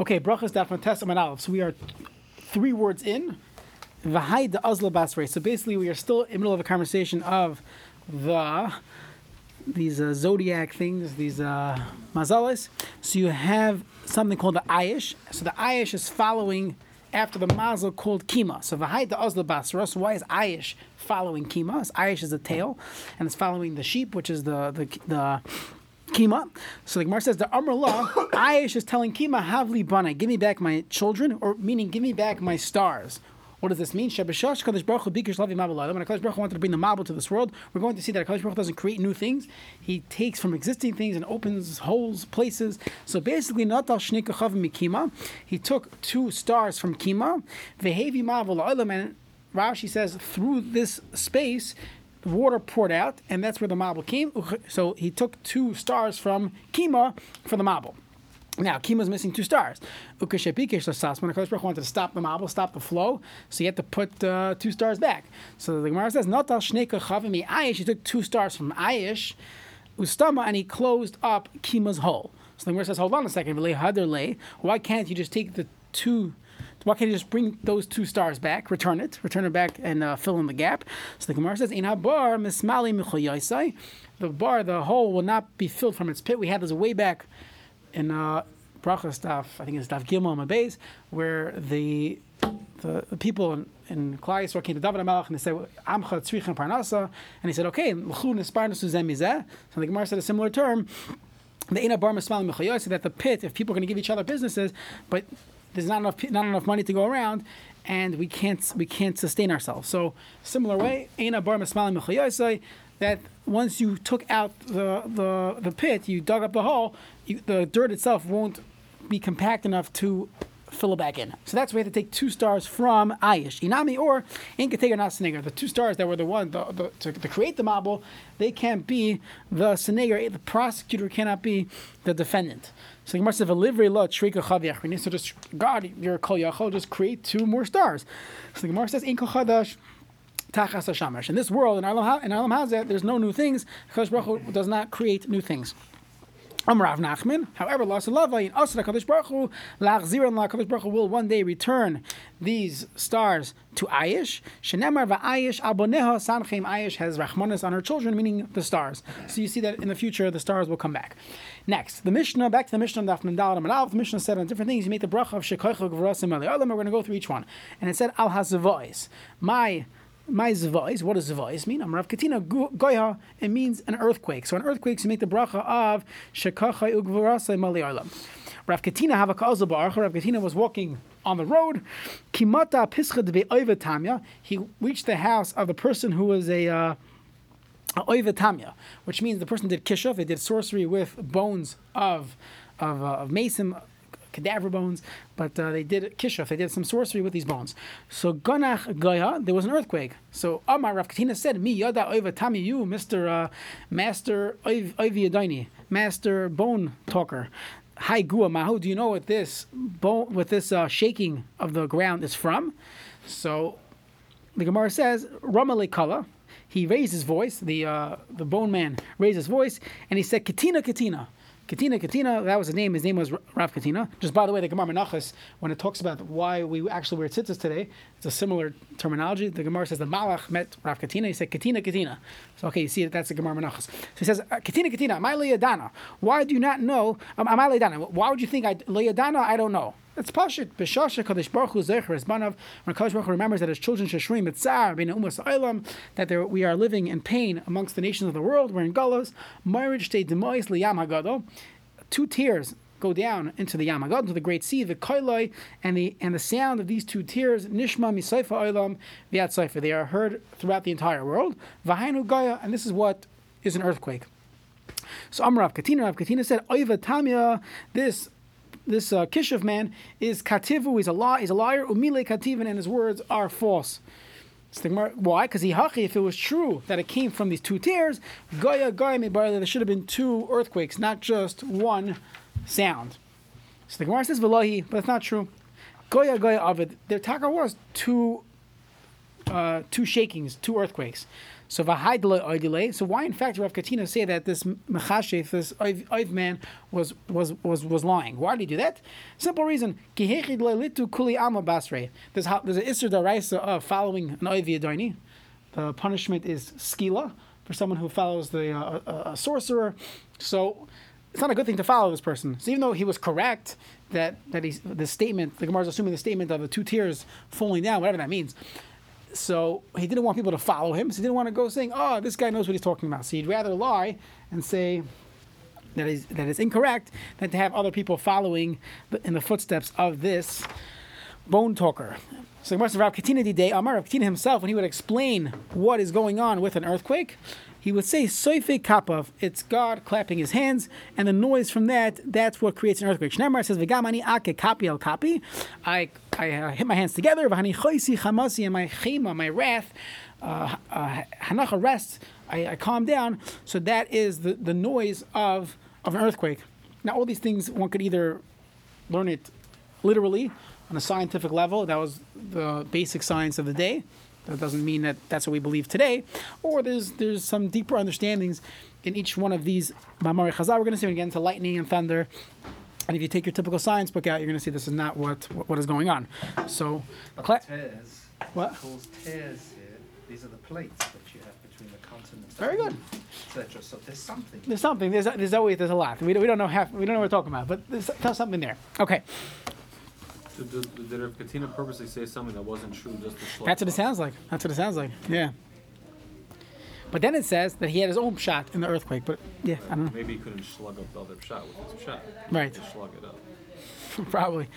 Okay, brachas daf testament aleph. So we are three words in. V'hai the azla. So basically, we are still in the middle of a conversation of the these uh, zodiac things, these uh, mazalas. So you have something called the ayish. So the ayish is following after the mazel called kima. So v'hai the azla basra. So why is ayish following kima? So ayish is the tail, and it's following the sheep, which is the the the Kima. So the Gemara says the Amr Allah, Aish is telling Kima, Havli Bana, give me back my children, or meaning give me back my stars. What does this mean? Shebeshash Kadosh Baruch Hu Bikish Lavi Mabel When Kadosh Baruch Hu wanted to bring the Mabel to this world, we're going to see that Kadosh Baruch Hu doesn't create new things. He takes from existing things and opens holes, places. So basically, Natal Shnikachav Mikima, he took two stars from Kima, Vehevi Mabel and Rashi says through this space, water poured out, and that's where the mabul came. So he took two stars from Kima for the mabul. Now, Kima is missing two stars. Ukashepikesh Lasas, when Baruch wanted to stop the mabul, stop the flow, so he had to put uh, two stars back. So the Gemara says, Not al Shneka Chavimi Ayish, he took two stars from Ayish, Ustama, and he closed up Kima's hole. So the Gemara says, Hold on a second, why can't you just take the two why can't you just bring those two stars back, return it, return it back, and uh, fill in the gap? So the Gemara says, "In habar mismali The bar, the hole, will not be filled from its pit. We had this way back in uh, bracha stuff. I think it's Daf Gimel Mabeis, where the the, the people in, in Klai came to David Amalek and they said, Amcha tzrichan parnasa. And he said, okay, l'chu nisparnasu zemizeh. So the Gemara said a similar term. The ina bar mismal that the pit, if people are going to give each other businesses, but there's not enough not enough money to go around, and we can't we can't sustain ourselves. So similar way, bar that once you took out the, the, the pit, you dug up the hole, you, the dirt itself won't be compact enough to fill it back in. So that's why we have to take two stars from Ayish. Inami or Inkatega Nasanigar. The two stars that were the one the, the, to, to, create the mabel, they can't be the Sanigar. The prosecutor cannot be the defendant. So Gemara says, "Livery law shrika chav So just God, you're kol yachol, just create two more stars. So Gemara says, "In chadash." Tachas. In this world, in Alam, in Alam Hazeh, there's no new things. because does not create new things. Amrav Nachman. However, Lasalava in Asra Kadosh Baruch Hu, Lachzir and Kadosh Baruch Hu will one day return these stars to Ayish. Shenemar va'ayish aboneha sanchem Ayish has Rachmanis on her children, meaning the stars. So you see that in the future the stars will come back. Next, the Mishnah, back to the Mishnah, Daf Mendal The Mishnah said on different things, you make the bracha of Shekoicha Gvarasim We're going to go through each one. And it said, Al Hazavois. My my zvois, what does zvois mean? I'm Rav Katina goya. It means an earthquake. So an earthquake, you make the bracha of shekachai ugvarasai maliarlam. Rav Katina have a kazabar. Rav Katina was walking on the road. Kimata pischa de tamya. He reached the house of the person who was a uh, tamya, which means the person did kishuf. They did sorcery with bones of of, uh, of mason cadaver bones, but uh, they did kishuf, they did some sorcery with these bones. So Ganach Gaya, there was an earthquake. So Amar Rav Katina said, Mi Yada Oiva Tami, you, Mr. Uh, Master Oivi Adaini, Master Bone Talker. Hi Gua Mahu, do you know what this bone, what this uh, shaking of the ground is from? So the Gemara says, Ramale Kala, he raised his voice, the uh, the bone man raised his voice, and he said, Katina, Katina. Katina, Katina, that was his name. His name was Rav Katina. Just by the way, the Gemara Menachas, when it talks about why we actually wear tzitzis today, it's a similar terminology. The Gemara says the Malach met Rav Katina. He said Katina, Katina. So okay, you see that that's the Gemara Menachas. So he says uh, Katina, Katina, my Leadana. Why do you not know? Um, my Leadana. Why would you think I Leadana? I don't know. It's pashit. B'shasha kadosh baruch hu zecher banav. When Kadosh Baruch Hu remembers that his children shashrim etzar b'nei umas olam that we are living in pain amongst the nations of the world. We're in galos. Marriage te demois liyam hagado. Two tears go down into the Yam into the Great Sea, the Kailoi, and the and the sound of these two tears, Nishma Misaifa Olam Viat Saifa. They are heard throughout the entire world. Vahainu Gaya, and this is what is an earthquake. So Amrav Katina, Rav Katina said, Oiva Tamia, this this uh, Kishiv man is kativu, he's a lie, he's a liar, umile kativin, and his words are false. Why? Because he hachi, if it was true that it came from these two tears, goya goya there should have been two earthquakes, not just one sound. So the Gemara says v'lahi, but it's not true. Goya goya avid. Their taka was two, uh, two shakings, two earthquakes. So. So why, in fact, Rav Katina say that this mechashef, this oiv man, was was was was lying? Why did he do that? Simple reason. There's there's an isser daraisa of following an oiv yadoni. The punishment is skila for someone who follows the uh, a, a sorcerer. So it's not a good thing to follow this person. So even though he was correct that that he's the statement, the Gemara is assuming the statement of the two tiers falling down, whatever that means. So he didn't want people to follow him. So he didn't want to go saying, "Oh, this guy knows what he's talking about." So he'd rather lie and say that is that is incorrect than to have other people following in the footsteps of this bone talker. So Rav Katina day, Rav Katina himself, when he would explain what is going on with an earthquake, he would say Soife Kapov, it's God clapping his hands, and the noise from that, that's what creates an earthquake. Shnemar says, Vegamani ake kapi el kapi. I, I uh, hit my hands together, Vahani choisi chamasi, and my chema, my wrath, uh, uh, rests, I, I calm down. So that is the, the noise of, of an earthquake. Now, all these things, one could either learn it literally on a scientific level, that was the basic science of the day that doesn't mean that that's what we believe today. Or there's there's some deeper understandings in each one of these Mamari Chazal. We're going to see when we get into lightning and thunder. And if you take your typical science book out, you're going to see this is not what what is going on. So, cla- tears, what? Tears here. These are the plates that you have between the continents. Very good. Etc. So there's something. There's something. There's there's always there's a lot. We don't, we don't know half. We don't know what we're talking about. But there's, there's something there. Okay. Did, did, did Katina purposely say something that wasn't true just to That's what it sounds like. That's what it sounds like. Yeah. But then it says that he had his own shot in the earthquake. But yeah, I don't know. Maybe he couldn't slug up the other shot with his shot. Right. Just slug it up. Probably.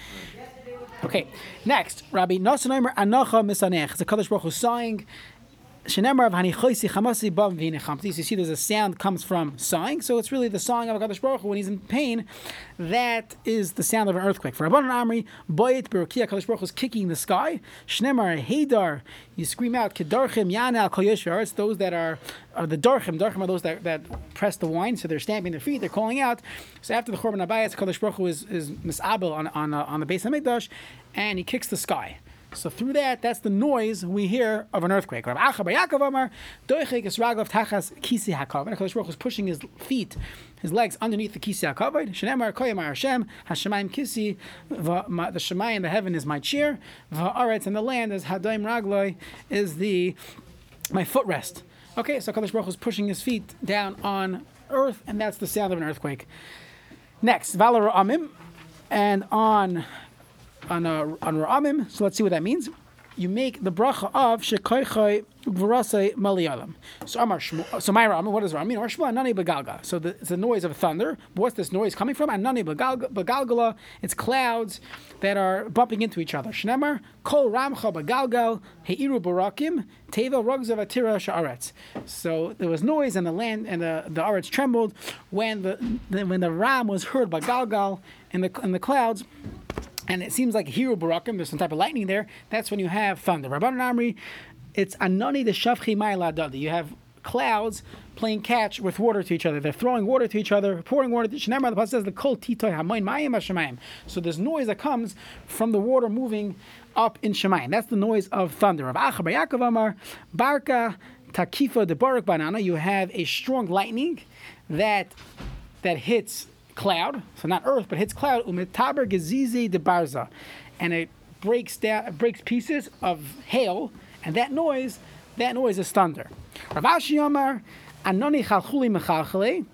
Okay. Next, Rabbi Nosanoimer Anocha Misanech. It's a Kadosh Baruch Hu sighing Of. You see, there's a sound comes from sighing, so it's really the song of Hakadosh Baruch Hu when he's in pain. That is the sound of an earthquake. For Rabban Amri, Boyet Berukia Hakadosh Baruch is kicking the sky. Shenemar Heidar. You scream out Kedarchim Yanal Kol It's those that are, are the Darchim. Darchim are those that, that press the wine, so they're stamping their feet. They're calling out. So after the Chorban Abayas, Hakadosh Baruch Hu is is misabel on on uh, on the base of Mikdash, and he kicks the sky. So through that, that's the noise we hear of an earthquake. Rav Acha. HaKadosh Baruch was pushing his feet, his legs underneath the Kisi Hakavod. Shenemar Koyamar Hashem, Hashemayim Kisi, the Shemayim, the heaven is my chair, Va'aretz, and the land is Hadaim Ragloi, is the, my footrest. Okay, so Kadosh Baruch was pushing his feet down on earth, and that's the sound of an earthquake. Next, Valar Amim, and on on a, on Ra'amim. So let's see what that means. You make the bracha of shekoichai v'rasei malialam. So Amar So my Ra'amim, what does Ra'amim mean? Or Shmuel anani begalga. So the, it's the noise of thunder. What's this noise coming from? Anani begalgala. It's clouds that are bumping into each other. Shnemar kol ramcha begalgal heiru barakim teva rugzav atira sha'aretz. So there was noise and the land and the the aretz trembled when the, the when the ram was heard by galgal in the in the clouds and it seems like hero barakim, there's some type of lightning there. That's when you have thunder. Rabban Amri, it's anani the shavchi ma'ila You have clouds playing catch with water to each other. They're throwing water to each other, pouring water to each other. The says the kol titoy hamoin mayim hashemayim. So there's noise that comes from the water moving up in Shemayim. That's the noise of thunder. Of Acha Yaakov Amar, Barka Takifa de Barak Banana. You have a strong lightning that that hits cloud, so not earth, but hits cloud, umetaber gezize de barza, and it breaks down, it breaks pieces of hail, and that noise, that noise is thunder. Rav Ashi Yomar, anoni chalchuli mechalchale,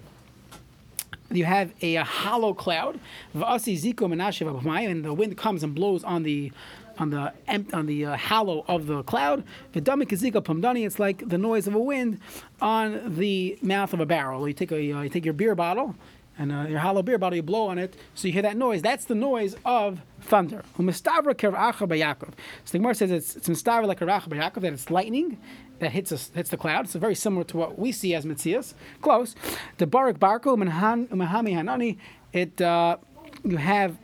you have a, a, hollow cloud, and the wind comes and blows on the on the on the uh, hollow of the cloud. It's like the noise of a wind on the mouth of a barrel. You take a uh, you take your beer bottle, and uh, your hollow beer bottle, you blow on it, so you hear that noise. That's the noise of thunder. So the Gemara says it's, it's mistavra like a Yaakov, that it's lightning that hits us, hits the cloud. It's very similar to what we see as Mitzias. Close. The Barak Barko, Mahami Hanani, it, uh, you have,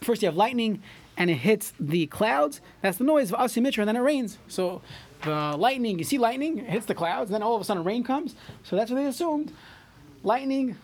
first you have lightning, and it hits the clouds. That's the noise of Asi Mitra, and then it rains. So the lightning, you see lightning, it hits the clouds, and then all of a sudden rain comes. So that's what they assumed. Lightning,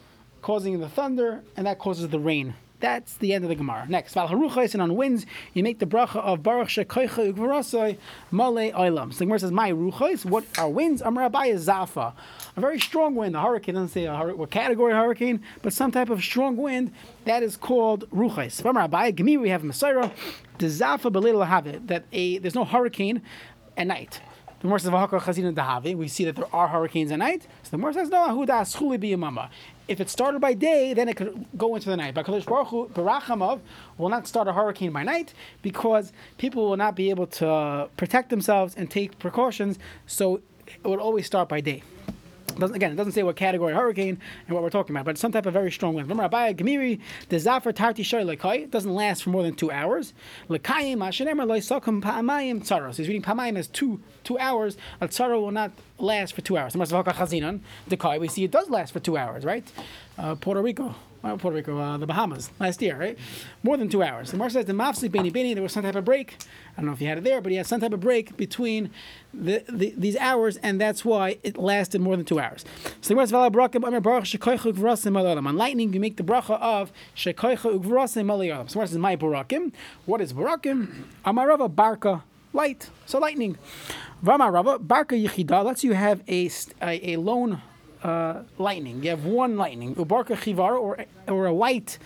causing the thunder, and that causes the rain. That's the end of the Gemara. Next, Val Haruchais, and on winds, you make the bracha of Baruch Shekoicha Ugvarasai Male Oilam. So the Gemara says, My Ruchais, what are winds? Amar Abaye Zafa. A very strong wind. A hurricane doesn't say a hur- what category hurricane, but some type of strong wind that is called Ruchais. Amar Abaye, Gemi, we have Messiah, the Zafa Belil Lahavit, that a there's no hurricane at night. The Gemara says. We see that there are hurricanes at night. So the Gemara says, "No, ahuda schuli biyamama." If it started by day, then it could go into the night. But Kadosh Baruch Hu, Barachamav, will not start a hurricane by night because people will not be able to protect themselves and take precautions. So it would always start by day. Doesn't, again, it doesn't say what category hurricane and what we're talking about, but it's some type of very strong wind. Remember, Abaya Gemiri, the Zafar Tarti Shoy Lekai, doesn't last for more than two hours. Lekayim, Hashanemer, Loy Sokum Pa'amayim Tzaros. He's reading Pa'amayim as two two hours. A Tzaro will not last for two hours. The we see it does last for two hours, right? Uh, Puerto Rico. Well, Puerto Rico, uh, the Bahamas last year, right? More than two hours. The Mar says the Mafsi Beni Beni, there was some type of break. I don't know if you had it there, but he had some type of break between the, the, these hours, and that's why it lasted more than two hours. So the Gemara. On lightning, you make the bracha of shekoicha ugvrasim malayalam. So the says, "My barakim." What is barakim? Amarava barka, light. So lightning. Vama Rava, barka yichida. Let's you have a a, a lone uh, lightning. You have one lightning. Ubarka chivar or or a white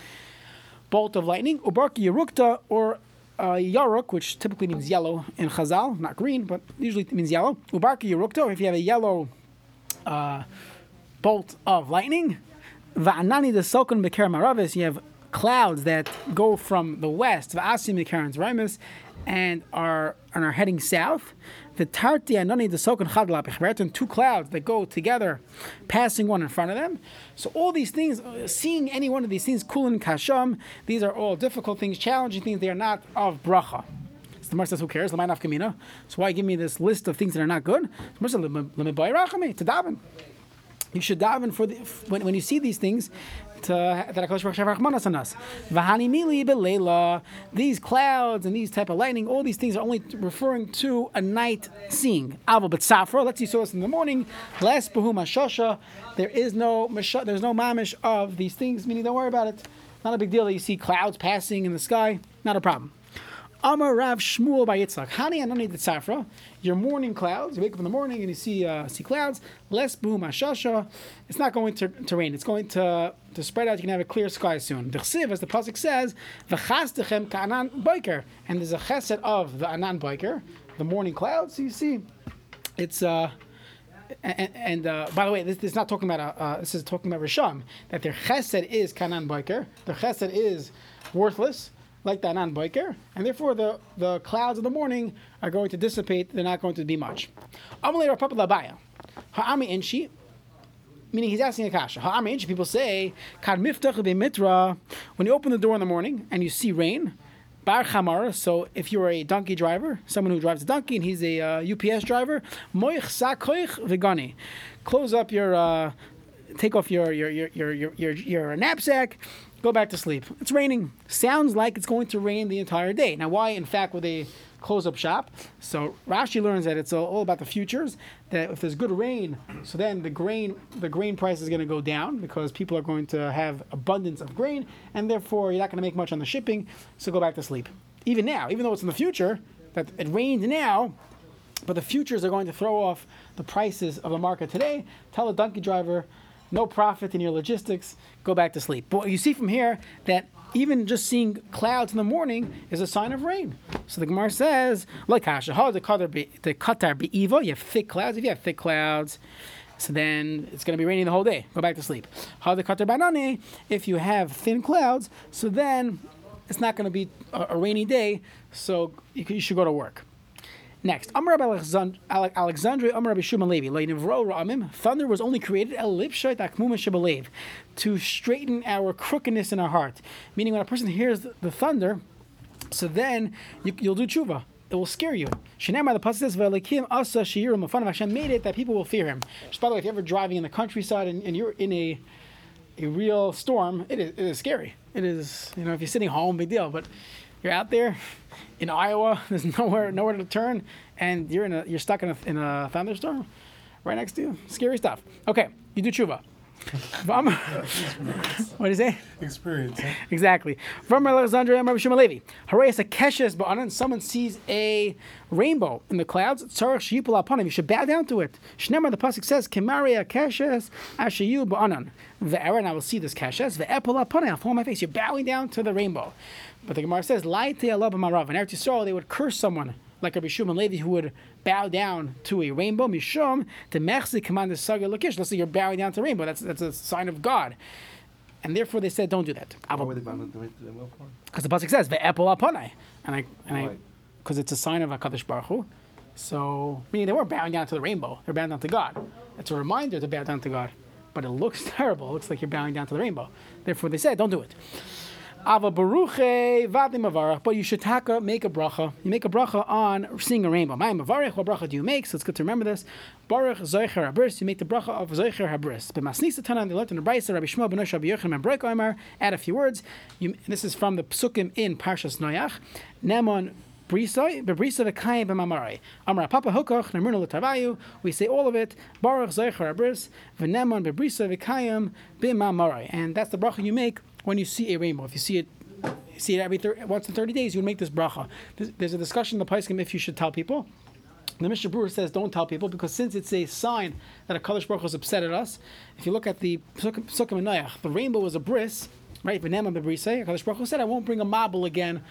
bolt of lightning. Ubarka yerukta or yaruk, which typically means yellow in Chazal, not green, but usually it means yellow. Ubarka yerukta, or if you have a yellow uh, bolt of lightning. Va'anani the Sokon Beker Maravis, you have clouds that go from the west, Va'asim Bekerans Raimus, and are and are heading south. The Tarti Anani the Sokon Chadla and two clouds that go together, passing one in front of them. So all these things, uh, seeing any one of these things, Kulin Kasham, these are all difficult things, challenging things, they are not of bracha. So the Gemara says, who cares? L'may naf kamina. So why give me this list of things that are not good? The Gemara says, to daven. You should daven for the when, when you see these things. To, that HaKadosh Baruch on us. V'hani mili belela. These clouds and these type of lightning, all these things are only referring to a night seeing. Aval b'tzafra. Let's see us in the morning. Less behu mashosha. There is no there's no mamish of these things. Meaning, don't worry about it. Not a big deal that you see clouds passing in the sky. Not a problem. Amar Rav Shmuel by Yitzchak. Hani anani tzafra. Your morning clouds. You wake up in the morning and you see uh, see clouds. Less boom ashasha. It's not going to, to rain. It's going to to spread out. You can have a clear sky soon. Dechsiv, as the pasuk says, v'chastechem ka'anan biker. And there's a chesed of the anan biker, the morning clouds. So you see, it's uh. And, and uh, by the way, this, this is not talking about uh, uh, this is talking about Risham that their chesed is kanan biker. Their chesed is worthless like that Anan Biker, and therefore the, the clouds of the morning are going to dissipate. They're not going to be much. Amalei. Ha'ami Inshi, meaning he's asking a kasha. Ha'ami Inshi, people say, Kad mitra, when you open the door in the morning and you see rain, Bar Chamar, so if you're a donkey driver, someone who drives a donkey and he's a uh, UPS driver, Moich Sakoich Vegani. Close up your, uh, take off your, your, your, your, your, your, your knapsack, go back to sleep. It's raining. Sounds like it's going to rain the entire day. Now, why, in fact, would they close up shop? So Rashi learns that it's all about the futures. That if there's good rain, so then the grain the grain price is going to go down because people are going to have abundance of grain, and therefore you're not going to make much on the shipping. So go back to sleep. Even now, even though it's in the future, that it rained now, but the futures are going to throw off the prices of the market today. Tell a donkey driver no profit in your logistics, go back to sleep. But you see from here that even just seeing clouds in the morning is a sign of rain. So the Gemara says, like Hasha, how the qatar be evil. You have thick clouds. If you have thick clouds, so then it's going to be raining the whole day. Go back to sleep. How the qatar banane. If you have thin clouds, so then it's not going to be a, a rainy day. So you, you should go to work. Next, Amar Alexand- Alexandria, Amar Rabbi Shimon Levi, Ramim, thunder was only created to straighten our crookedness in our heart. Meaning, when a person hears the, thunder, so then you, you'll do tshuva. It will scare you. Shinamar the pasuk says, "V'alekim asa shiyirim." Of Hashem made it that people will fear Him. Just by the way, if you're ever driving in the countryside and, and you're in a a real storm, it is, it is scary. It is, you know, if you're sitting home, big deal. But you're out there in Iowa, there's nowhere nowhere to turn, and you're in a you're stuck in a, in a thunderstorm right next to you. Scary stuff. Okay, you do tshuva. What do you say? Experience. Huh? Exactly. From Alexandria and Rabbi Shimon Levi. Keshes ba'anan. Someone sees a rainbow in the clouds. Tzarech sheyipul upon him. You should bow down to it. Shnemar the pasuk says, "Kemaria keshes ashayu ba'anan." Ve'eran, I will see this keshes. Ve'epul upon I'll fall on my face. You're bowing down to the rainbow. But the Gemara says, "Laite Allah b'marav." In Eretz Yisrael, they would curse someone like Rabbi Shimon Levi who would bow down to a rainbow. Mishum the command the saga lakish. Let's say you're bowing down to a rainbow. That's that's a sign of God. And therefore, they said, "Don't do that." Why were they bound to the rainbow for? Because the pasuk says ve'epol aponai, and I and I because it's a sign of Hakadosh Baruch Hu. So meaning they weren't bowing down to the rainbow; they're bowing down to God. It's a reminder to bow down to God, but it looks terrible. It looks like you're bowing down to the rainbow. Therefore, they said, "Don't do it." Ava baruche vadim but you should taka make a bracha. You make a bracha on seeing a rainbow. My what bracha do you make? So it's good to remember this. Baruch zoicher habris. You make the bracha of zoicher habris. B'masnisa tanan they learned in the brayser Rabbi Shmuel ben Rabbi Yochanan ben Brek Omer. Add a few words. You, this is from the psukim in Parshas Noach. Nemon Brisoi, bebrisa v'kayim b'mamarai. Amar papa hokoch nemruna l'tavayu. We say all of it. Baruch zoicher habris. V'nemon bebrisa v'kayim b'mamarai. And that's the bracha you make when you see a rainbow. If you see it, see it every thir- once in 30 days, you would make this bracha. There's, a discussion in the Paiskim if you should tell people. The Mishnah Berurah says don't tell people because since it's a sign that a Kadosh Baruch is upset at us, if you look at the Psukim and the rainbow was a bris, right? V'nema bebrisei. Kadosh Baruch said, I won't bring a mabul again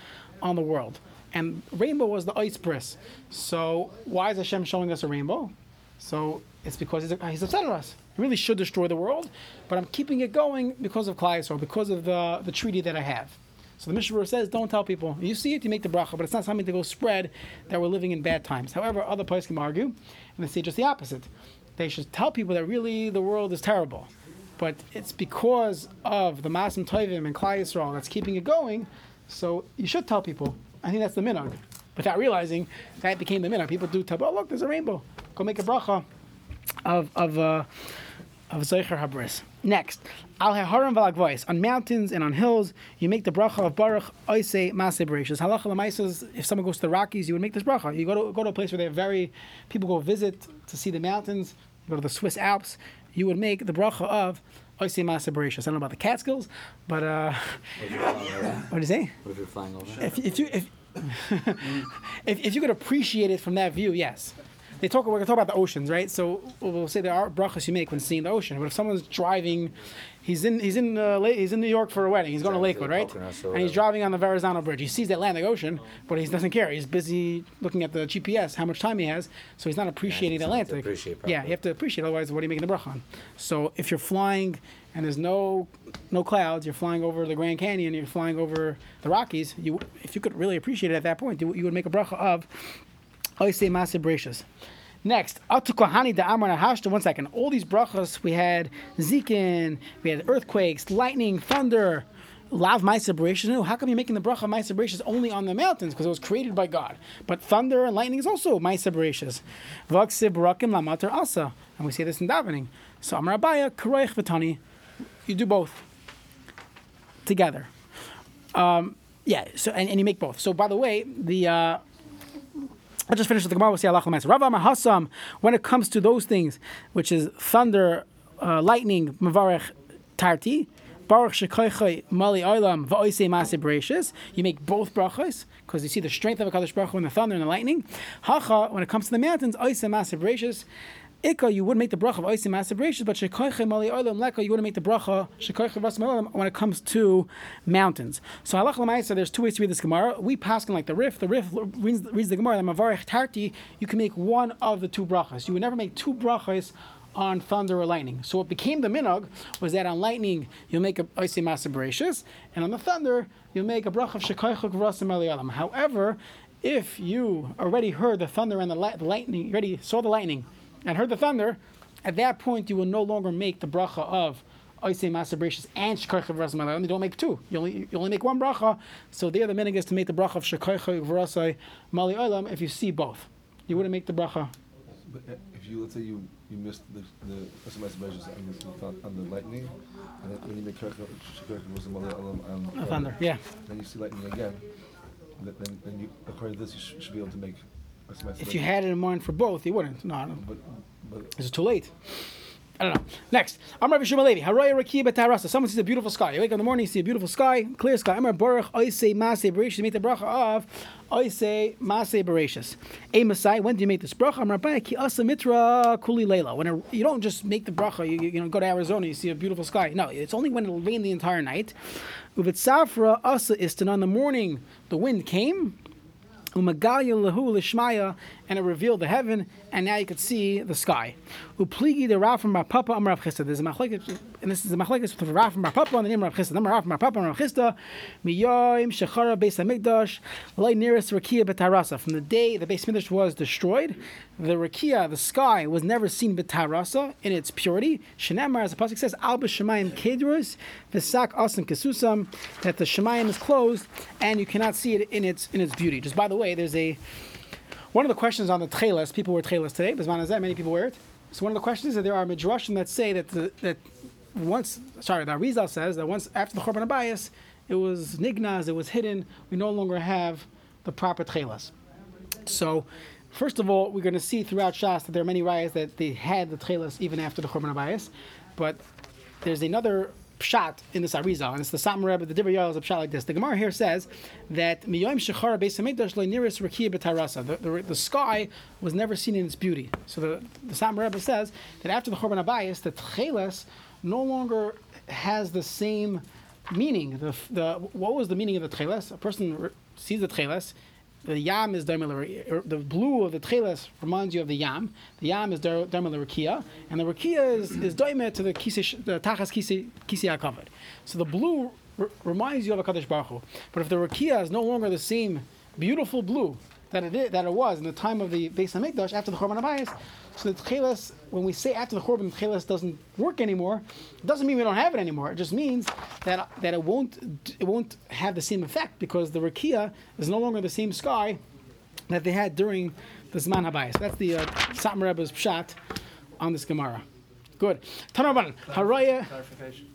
on the world. And rainbow was the ice bris. So why is Hashem showing us a rainbow? So it's because he's, he's upset at us. Really should destroy the world, but I'm keeping it going because of Klal Yisrael, because of the, the treaty that I have. So the Mishnah says, don't tell people. You see it, you make the bracha, but it's not something to go spread that we're living in bad times. However, other places can argue, and they say just the opposite. They should tell people that really the world is terrible. But it's because of the Masim Tovim and Klal Yisrael that's keeping it going, so you should tell people. I think that's the minhag. Without realizing that became the minhag. People do tell, oh, look, there's a rainbow. Go make a bracha of, of, uh, of Zeicher Habris. Next, Al Haharim Valagvois. On mountains and on hills, you make the bracha of Baruch Oise Maseh Bereshis. Halacha Lamaisas, if someone goes to the Rockies, you would make this bracha. You go to, go to a place where they're very, people go visit to see the mountains, you go to the Swiss Alps, you would make the bracha of Oise Maseh Bereshis. I don't know about the Catskills, but, uh, what do you say? What if you're flying over? If, if you if, if if you could appreciate it from that view, yes. They talk. We're gonna talk about the oceans, right? So we'll say there are brachas you make when seeing the ocean. But if someone's driving, he's in he's in uh, La- he's in New York for a wedding. He's going to Lakewood, right? And he's driving on the Verrazano Bridge. He sees the Atlantic Ocean, but he doesn't care. He's busy looking at the GPS, how much time he has, so he's not appreciating the Atlantic. appreciate yeah, you have to appreciate. Otherwise, what are you making the bracha on? So if you're flying and there's no no clouds, you're flying over the Grand Canyon, you're flying over the Rockies. You, if you could really appreciate it at that point, you, you would make a bracha of Oisei Maaseh Bereshis. Next, Atu Kohani da Amar Nahashta. One second. All these brachas we had Zikin, we had earthquakes, lightning, thunder. Lav Maisa Bereshis. How come you're making the bracha Maisa Bereshis only on the mountains? Because it was created by God. But thunder and lightning is also Maisa Bereshis. Vaksib Rakim Lamater Asa. And we say this in davening. So Amar Abaya, Karoich Vatani. You do both together. Um, yeah, so and, and you make both. So by the way, the uh, I'll just finish the Gemara. We'll see Allah Rav Amar Hassam, when it comes to those things, which is thunder, uh, lightning, Mavarech Tarti, Baruch Shekoichai Mali Olam Va'oisei Maaseh Bereshis. You make both brachos because you see the strength of a Kadosh Baruch in the thunder and the lightning. Hacha, when it comes to the mountains, Oisei Maaseh Bereshis. Ikka, you would make the bracha of Maaseh Bereshis, but Shekoichai Mali Olam Leka, you wouldn't make the bracha Shekoichai Rasim Olam when it comes to mountains. So halach l'maisa, there's two ways to read this Gemara. We pass in like the Rif. The Rif reads, reads the Gemara. The Mavarech Tarti, you can make one of the two brachas. You would never make two brachas on thunder or lightning. So what became the minog was that on lightning you'll make a oisei maser bereshis, and on the thunder you'll make a brach of shekoichuk v'rasim eliyalam. However, if you already heard the thunder and the, li- the lightning, you already saw the lightning and heard the thunder, at that point you will no longer make the bracha of oisei maser bereshis and shekoichuk v'rasim eliyalam. You don't make two. You only you only make one bracha. So there the minog is to make the bracha of shekoichuk v'rasim eliyalam if you see both. You wouldn't make the bracha. But uh, if you let's say you you missed the the SMS measures on the on the lightning, and then when you make Kirk was on thunder, yeah. Then you see lightning again. Then then, you according to this you should be able to make If you had it in mind for both, you wouldn't. No, no. but uh, but Is it too late? I don't know. Next, Amar Bishum Levi. Haraya Rakia Betarasa. Someone sees a beautiful sky. You wake up in the morning, you see a beautiful sky, clear sky. Amar Baruch Oisei Masei Bereshis. You make the bracha of Oisei Masei Bereshis. A Masai. When do you make this bracha? Amar Bai Ki Asa Mitra Kuli Leila. When a, you don't just make the bracha, you, you, you know go to Arizona, you see a beautiful sky. No, it's only when it'll rain the entire night. Uvitzafra Asa Istan. On the morning, the wind came. Umagalia lahu lishmaya, and it revealed the heaven, and now you could see the sky. Upligi the Rav from Papa Amar Rav Chisda. There's a machlekes, and this is a machlekes with Rav from Papa on the name Rav Chisda. Number Rav from Papa Rav Chisda. Miyoim shechara beis hamikdash lay nearest Rakia betarasa. From the day the beis hamikdash was destroyed, the Rakia, the sky, was never seen betarasa in its purity. Shenamar, as the pasuk says, Alba Shemayim kedros v'sak asim kesusam, that the Shemayim is closed and you cannot see it in its in its beauty. Just by the way, there's a one of the questions on the tchelas, people wear tchelas today, Bisman many people wear it. So one of the questions is that there are midrashim that say that the, that once, sorry, the Arizal says that once after the Chorban Abayas, it was nignaz, it was hidden. We no longer have the proper tchelas. So, first of all, we're going to see throughout Shas that there are many rayas that they had the tchelas even after the Chorban Abayas, but there's another pshat in this Arizal, and it's the Satmar Rebbe, the Divrei Yoel is a pshat like this. The Gemara here says that. The, the, the sky was never seen in its beauty. So the, the Rebbe says that after the Chorban Abayis, the tcheles no longer has the same meaning. The, the what was the meaning of the tcheles? A person sees the tcheles. The yam is dermal. Er, the blue of the tcheles reminds you of the yam. The yam is dermal rakia, and the rakia is is doimet to the kisi, the tachas kisi kisi. So the blue r- reminds you of a kadosh baruch Hu. But if the rakia is no longer the same beautiful blue that it is, that it was in the time of the Beis Hamikdash after the Chorban Abayis, so the tcheles, when we say after the Chorban, the tcheles doesn't work anymore, it doesn't mean we don't have it anymore. It just means that that it won't it won't have the same effect because the rakia is no longer the same sky that they had during the Zman Habayis. That's the uh, Satmar Rebbe's pshat on this Gemara. Good. Tanaban Haraya. Clarification.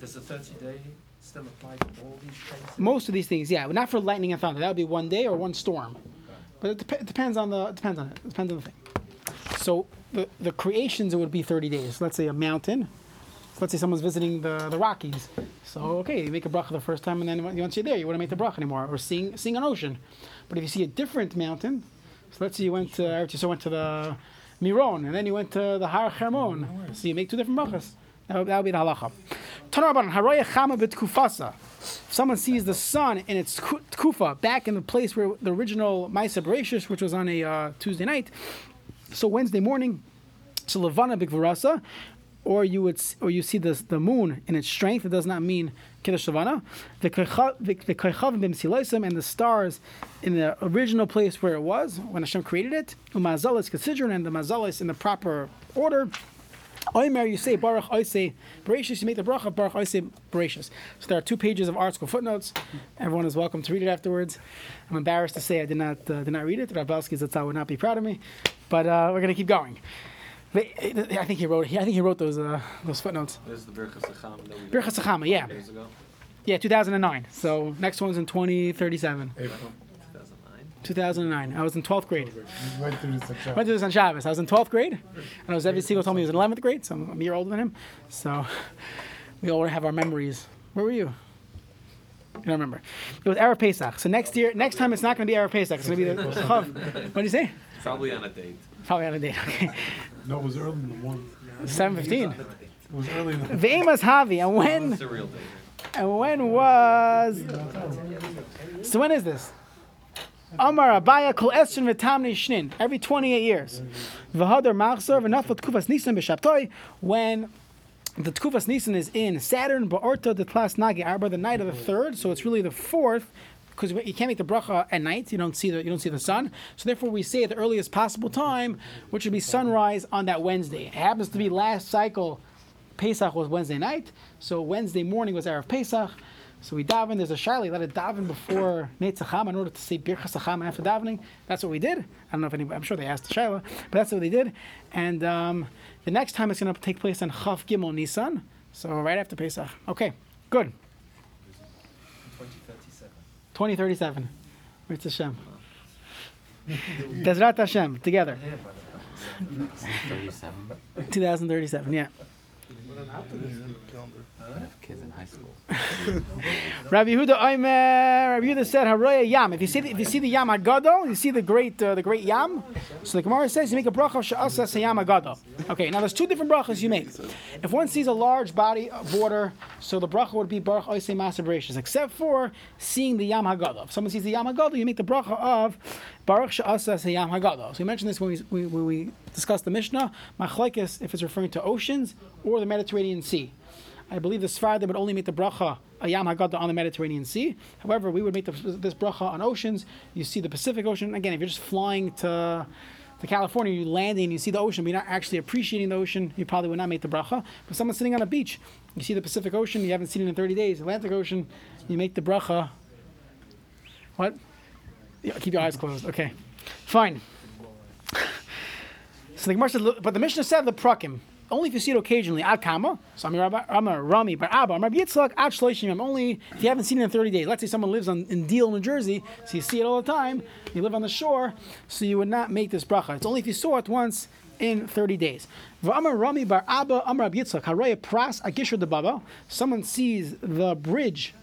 Does the 30 day still apply to all these cases? Most of these things, yeah, but not for lightning and thunder. That would be one day or one storm. But it, dep- it depends on the it depends on it. It depends on the thing. So the the creations it would be thirty days. Let's say a mountain. So let's say someone's visiting the, the Rockies. So okay, you make a bracha the first time, and then once you're there, you wouldn't make the bracha anymore. Or seeing seeing an ocean. But if you see a different mountain, so let's say you went to Yisrael went to the Miron, and then you went to the Har Hermon. So you make two different brachas. That would, that would be the halacha. Haraya chama b'tkufasa. If someone sees the sun in its tkufa back in the place where the original Maisa Bereshis, which was on a uh, Tuesday night, so Wednesday morning, so Levana Bigvarasa, or you would or you see the the moon in its strength. It does not mean Kiddush Levana. The the koichav and the stars in the original place where it was when Hashem created it. Umazalis considering and the mazalis in the proper order. Oimer, you say Baruch I say Bereshis, you make the bracha of Baruch say Bereshis. So there are two pages of article footnotes. Everyone is welcome to read it afterwards. I'm embarrassed to say I did not uh, did not read it. Rav Belsky Zatzal would not be proud of me, but uh, we're gonna keep going. But, I think he wrote. I think he wrote those uh, those footnotes. This is the Birchas Secham that Birchas Sechama, yeah, yeah, 2009. So next one's in 2037. April. 2009. 2009. I was in 12th grade. We went through this at I went to this on Shabbos. I was in 12th grade, and I was every single told me he was in 11th grade, so I'm, I'm a year older than him. So we all have our memories. Where were you? I don't remember. It was Erev Pesach. So next year, next time it's not going to be Erev Pesach. It's going to be the Chav. What do you say? Probably on a date. Probably on a date. Okay, No, it was early in the morning. 7:15. It was early in the Ve'emas Havi, and when It's a real date. and when was? So when is this? Amar Abaya Kol Esrin V'Tamni Shnin. Every 28 years. V'Hadar Machzor V'Nafot Tkufas Nisan. When the Tkufas Nisan is in Saturn Ba'orta the Tlas Nagi Arba, the night of the third. So it's really the fourth. Because you can't make the bracha at night, you don't see the you don't see the sun. So therefore, we say at the earliest possible time, which would be sunrise on that Wednesday. It happens to be last cycle Pesach was Wednesday night, so Wednesday morning was Erev Pesach. So we daven. There's a shayla. Let it daven before Netzacham in order to say Birchas Hacham after davening. That's what we did. I don't know if anybody. I'm sure they asked the shayla, but that's what they did. And um, the next time it's going to take place on Chav Gimel Nisan. So right after Pesach. Okay, good. 2037. 2037. It's Hashem. Bezrat Hashem. Together. Here, by the way. Thirty-seven 2037. Yeah. kids in high school. Rabbi Yehuda Oimer, Rabbi Yehuda said, Haroya Yam. If you see the, if you see the Yam Agadol, you see the great uh, the great Yam. So the Gemara says you make a bracha she'asas Yam Agadol. Okay, now there's two different brachas you make. If one sees a large body of water, so the bracha would be Baruch Oisei Masabracious, except for seeing the Yam Hagadol. If someone sees the Yam Hagadol, you make the bracha of Baruch she'asas Yam Hagadol. So we mentioned this when we, when we discussed the Mishnah. Machlekes, if it's referring to oceans or the Mediterranean Sea. I believe the Sfardim would only make the bracha a Yam Haggadah on the Mediterranean Sea. However, we would make the, this bracha on oceans. You see the Pacific Ocean. Again, if you're just flying to to California, you're landing, you see the ocean, but you're not actually appreciating the ocean, you probably would not make the bracha. But someone's sitting on a beach, you see the Pacific Ocean, you haven't seen it in 30 days, Atlantic Ocean, you make the bracha. What? Yeah, keep your eyes closed. Okay. Fine. So the Gemara said, but the Mishnah said the prakim. Only if you see it occasionally. Ad kama. So I'm Rabbi- I'm a Rami, but Abba, I'm Rabbi Yitzchak, ad shloishim. Only if you haven't seen it in 30 days. Let's say someone lives on, in Deal, New Jersey, so you see it all the time. You live on the shore, so you would not make this bracha. It's only if you saw it once in 30 days. V'amar Rami bar Abba, Rabbi haraya pras agishur de baba. Someone sees the bridge,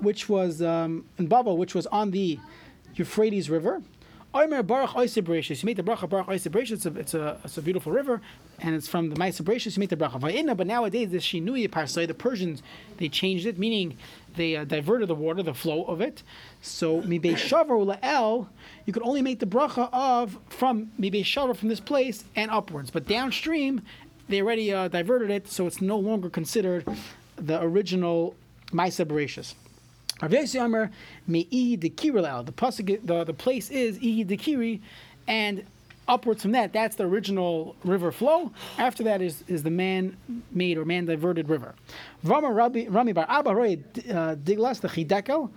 which was um, in Baba, which was on the Euphrates River. You make the bracha It's a, it's a it's a beautiful river, and it's from the Bereshis. You make the bracha. But nowadays, the Shinui Parsai, the Persians, they changed it, meaning they uh, diverted the water, the flow of it. So Mibei Shavar La'el, you could only make the bracha of from Mibei Shavar from this place and upwards. But downstream, they already uh, diverted it, so it's no longer considered the original Maisa Bereshis. Rav Yossi. The the the place is Ihi Dekiri, and upwards from that, that's the original river flow. After that is, is the man-made or man-diverted river. Rama Rami Bar Abba uh, Diglas the Chidekel,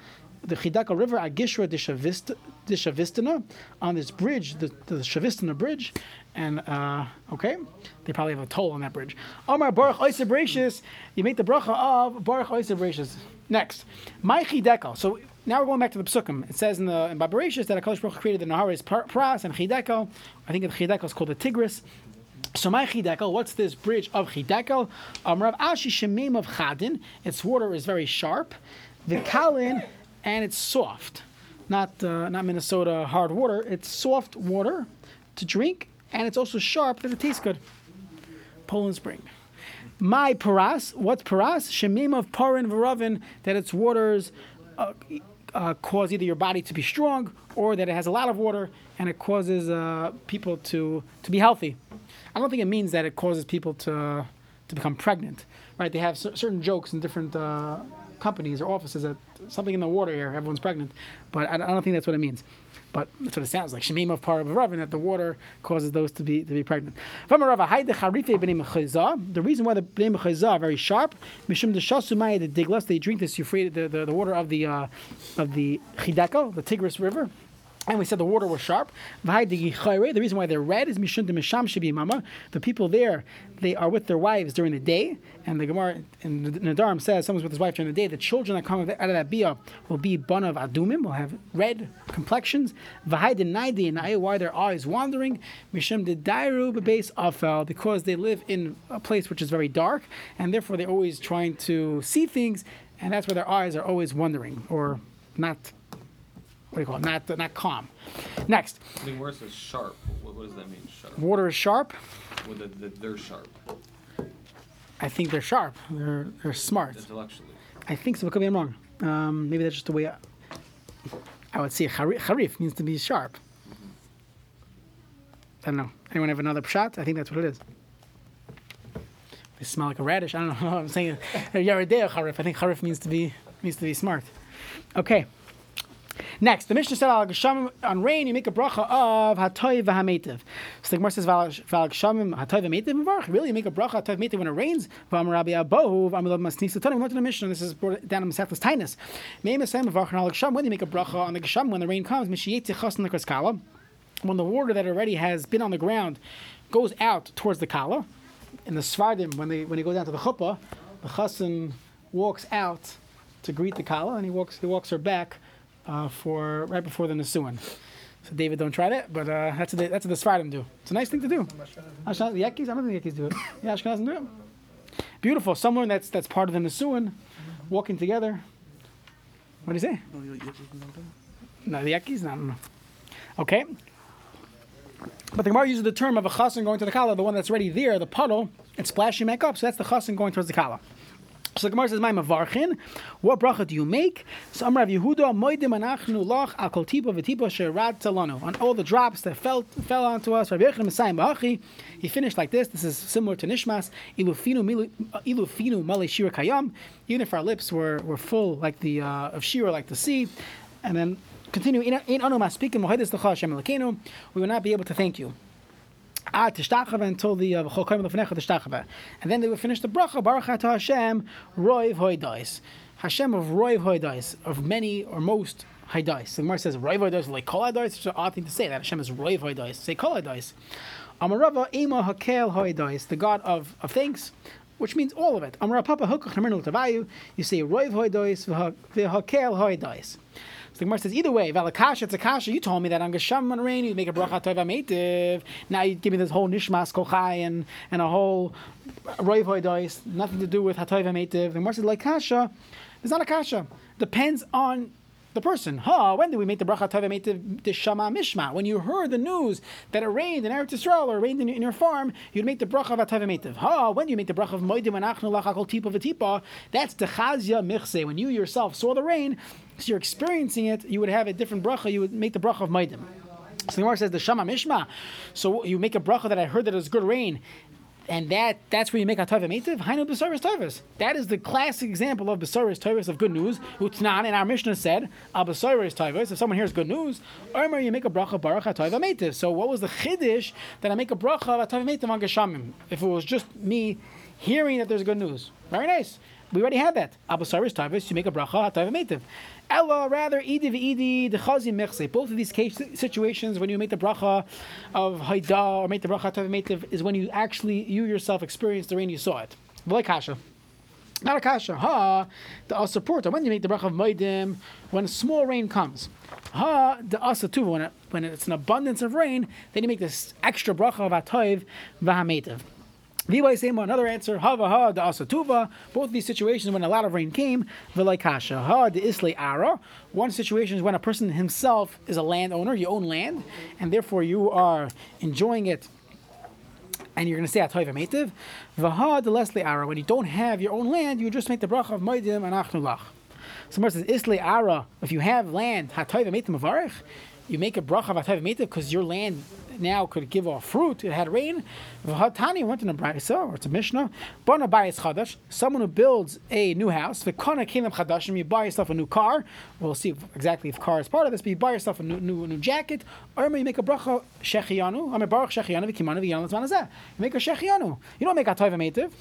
the Chidekel River Agishra Dishavist- Dishavistina on this bridge, the, the Shavistina bridge, and uh, okay, they probably have a toll on that bridge. Omar Baruch Oisei Bereshis, you make the bracha of Baruch Oisei Bereshis. Next, my Chidekel. So now we're going back to the psukim. It says in the in Babarishis that Hakadosh Baruch created the Naharis Pras and Chidekel. I think the Chidekel is called the Tigris. So my Chidekel, what's this bridge of Chidekel? Um, Rav Ashi Shemim of Chadin. Its water is very sharp. The Kalin, and it's soft. Not uh, not Minnesota hard water. It's soft water to drink, and it's also sharp that it tastes good. Poland Spring. My paras, what's paras? Shemim of parin v'ravin, that its waters uh, uh, cause either your body to be strong or that it has a lot of water and it causes uh, people to, to be healthy. I don't think it means that it causes people to, to become pregnant, right? They have cer- certain jokes in different uh, companies or offices that something in the water here, everyone's pregnant, but I, I don't think that's what it means. But that's what it sounds like. Shemim of par of Ravin, that the water causes those to be to be pregnant. The reason why the bnei mechayzah are very sharp, mishum the shasumaya the diglas, they drink this the, the, the water of the uh, of the Chidekel, the Tigris River. And we said the water was sharp. The reason why they're red is mishun misham shebi mama. The people there, they are with their wives during the day, and the Gemara in Nadarim says someone's with his wife during the day. The children that come out of that bia will be bun of adumim, will have red complexions. And why their eyes wandering. Mishum de dairu bebase afel because they live in a place which is very dark, and therefore they're always trying to see things, and that's where their eyes are always wandering or not do you call it? Not not calm. Next, I think it says sharp, what, what does that mean, sharp? water is sharp. Well, the, the, they're sharp, I think they're sharp. They're they're smart. intellectually. I think so. But could be I'm wrong. Um, maybe that's just the way I, I would say. Harif, harif means to be sharp. I don't know. Anyone have another shot? I think that's what it is. They smell like a radish. I don't know. I'm saying Yaredeo harif. I think harif means to be means to be smart. Okay. Next, the Mishnah said, "Al Gesham on rain, you make a bracha of hatoy v'hametiv." So the Gemara says, "Val Geshamim hatoy v'hametiv v'varch." Really, you make a bracha hatoy v'hametiv when it rains. V'am Rabbi Abohu v'amilav masnis l'tonim. We to the Mishnah. This is brought down in Masechtas Tainus. Meim esem v'varch and al. When you make a bracha on the Gesham when the rain comes, mishiyet. When the water that already has been on the ground goes out towards the kala, in the Sfardim, when they when they go down to the chuppah, the chassan walks out to greet the kala, and he walks he walks her back uh, for right before the nisuin. So David, don't try that. But uh, that's what they, that's what the Sfardim do. It's a nice thing to do. Ashkenaz, the Yekkis, I don't think the Yekkis do it. Yeah, Ashkenazim do it. Beautiful. Someone that's that's part of the Nisuin, walking together. What do you say? No, the no, no. Okay. But the Gemara uses the term of a chassan going to the kala, the one that's already there, the puddle, and splashing back up. So that's the chassan going towards the kala. So the Gemara says, "My mavarchin, what bracha do you make?" So Amar Rav Yehuda, "Moedim anachnu lach al kol tipa v'tipa sherad talanu." On all the drops that fell fell onto us, Rabbi Yochanan Messiah Ba'achi, he finished like this. This is similar to Nishmas. Ilufinu uh, ilufinu male shira kayam. Even if our lips were, were full like the uh, of shira, like the sea, and then continue. "In- anu maspikim mohedis l'cha Hashem Elokeinu." We will not be able to thank you. Ah, tishtachava until the uh, v'chol koyim lefnecha tishtachava, and then they would finish the bracha Baruch Atah Hashem Roiv Hoydais, Hashem of Roiv Hoydais of many or most Hoydais. The Gemara says Roiv Hoydais like Kol Hoydais. It's an odd thing to say that Hashem is Roiv Hoydais. Say Kol Hoydais. Amarava Ema Hakel Hoydais, the God of of thanks. Which means all of it. Amar Papa Hukach Namernu Tavayu. You say Roiv Hoydais v'Hakel Hoydais. So the Gemara says either way, Valakasha, it's a kasha. You told me that on Gesham on rain you make a bracha tova meitiv. Now you give me this whole nishmas kochai and and a whole roiv hoidois, nothing to do with hatova meitiv. The Gemara says like kasha, it's not a kasha. Depends on the person. Ha, when did we make the bracha tova meitiv the shama mishma? When you heard the news that it rained in Eretz Yisrael or rained in, in your farm, you'd make the bracha of atova meitiv. Ha, when do you make the bracha of moedim anachnu lachakol tipa v'tipa? That's the chazia michse. When you yourself saw the rain, so you're experiencing it, you would have a different bracha. You would make the bracha of moedim. So the Gemara says the shama mishma. So you make a bracha that I heard that it was good rain. And that that's where you make a tova meitiv. Hainu b'saris tovas. That is the classic example of b'saris tovas of good news. Utnan and our Mishnah said al b'saris tovas. If someone hears good news, Omer you make a bracha baruch tova meitiv. So what was the chiddush that I make a bracha of tova meitiv on geshamim? If it was just me hearing that there's good news, very nice. We already had that. Al b'saris tovas. You make a bracha tova meitiv. Ella, rather, idi v'idi, the chazi mechse. Both of these case situations, when you make the bracha of haida or make the bracha meitiv, is when you actually, you yourself experienced the rain, you saw it. Like kasha. Not a kasha. Ha, the asapurta. When you make the bracha of maidim, when small rain comes. Ha, the asatuva. When, it, when it's an abundance of rain, then you make this extra bracha of atayv v'hameitiv. V'yay another answer. Hava ha asatuva. Both these situations when a lot of rain came. V'lay kasha ha isle ara. One situation is when a person himself is a landowner. You own land, and therefore you are enjoying it. And you're going to say atoiv meitiv. V'ha the leslie ara. When you don't have your own land, you just make the bracha of maidim and achnulach. Somewhere says isle ara. If you have land, hatoiv meitim avarich. You make a bracha atoiv meitiv because your land now could give off fruit. It had rain. V'hatani went in a brisa or it's a mishnah. Bana bayis chadash. Someone who builds a new house. V'kana kelim chadashim. You buy yourself a new car. We'll see exactly if car is part of this. But you buy yourself a new new, new jacket. Or you make a bracha shechianu. I mean baruch shechianu v'kimanu v'yanu You make a shechianu. You don't make a toiv meitiv.